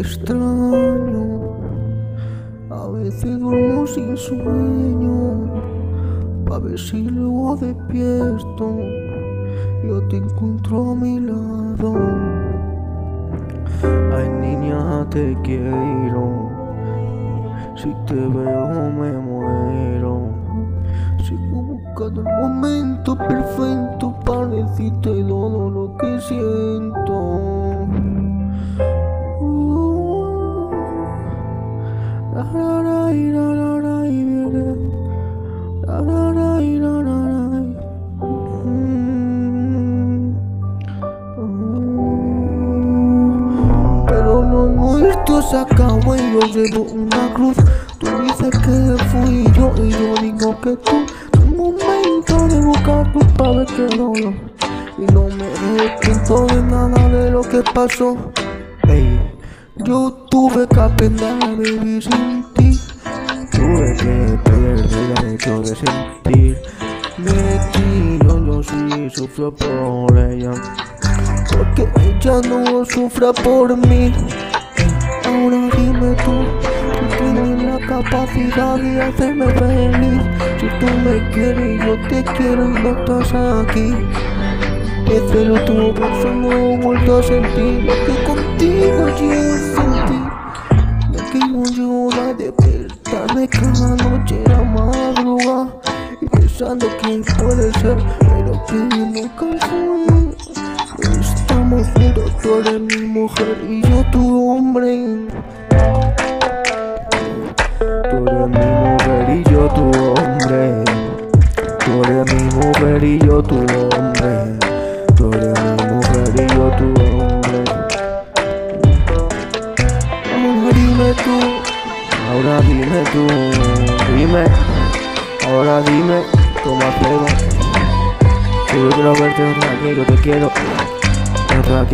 extraño. A veces duermo sin sueño, ver si luego despierto. Yo te encuentro a mi lado. Ay, niña, te quiero. Si te veo, me muero. Sigo buscando el momento perfecto para decirte todo lo que siento. Pero lo nuestro se acabó y yo llevo una cruz. Tú dices que fui yo y yo digo que tú. Un momento de buscar tu padre que no lo. Y no me arrepiento de nada de lo que pasó. Ey, yo tuve que aprender a vivir sin ti. Tuve que perder el derecho de sentir. De ti yo, yo sí sufro por ella. Porque ella no sufra por mí. Ahora dime tú, tú tienes la capacidad de hacerme feliz. Si tú me quieres, yo te quiero y no estás aquí. El último beso no he vuelto a sentir lo que contigo yo sentí. No quiero yo de despertarme cada noche a madrugada y pensando que puede ser, pero que nunca fue. Estamos juntos, tú eres mi mujer y yo tu hombre. Tú eres mi mujer y yo tu hombre. Tú eres mi mujer y yo tu hombre. Tú, dime, ahora dime cómo hacerlo. Si yo quiero verte yo te quiero otra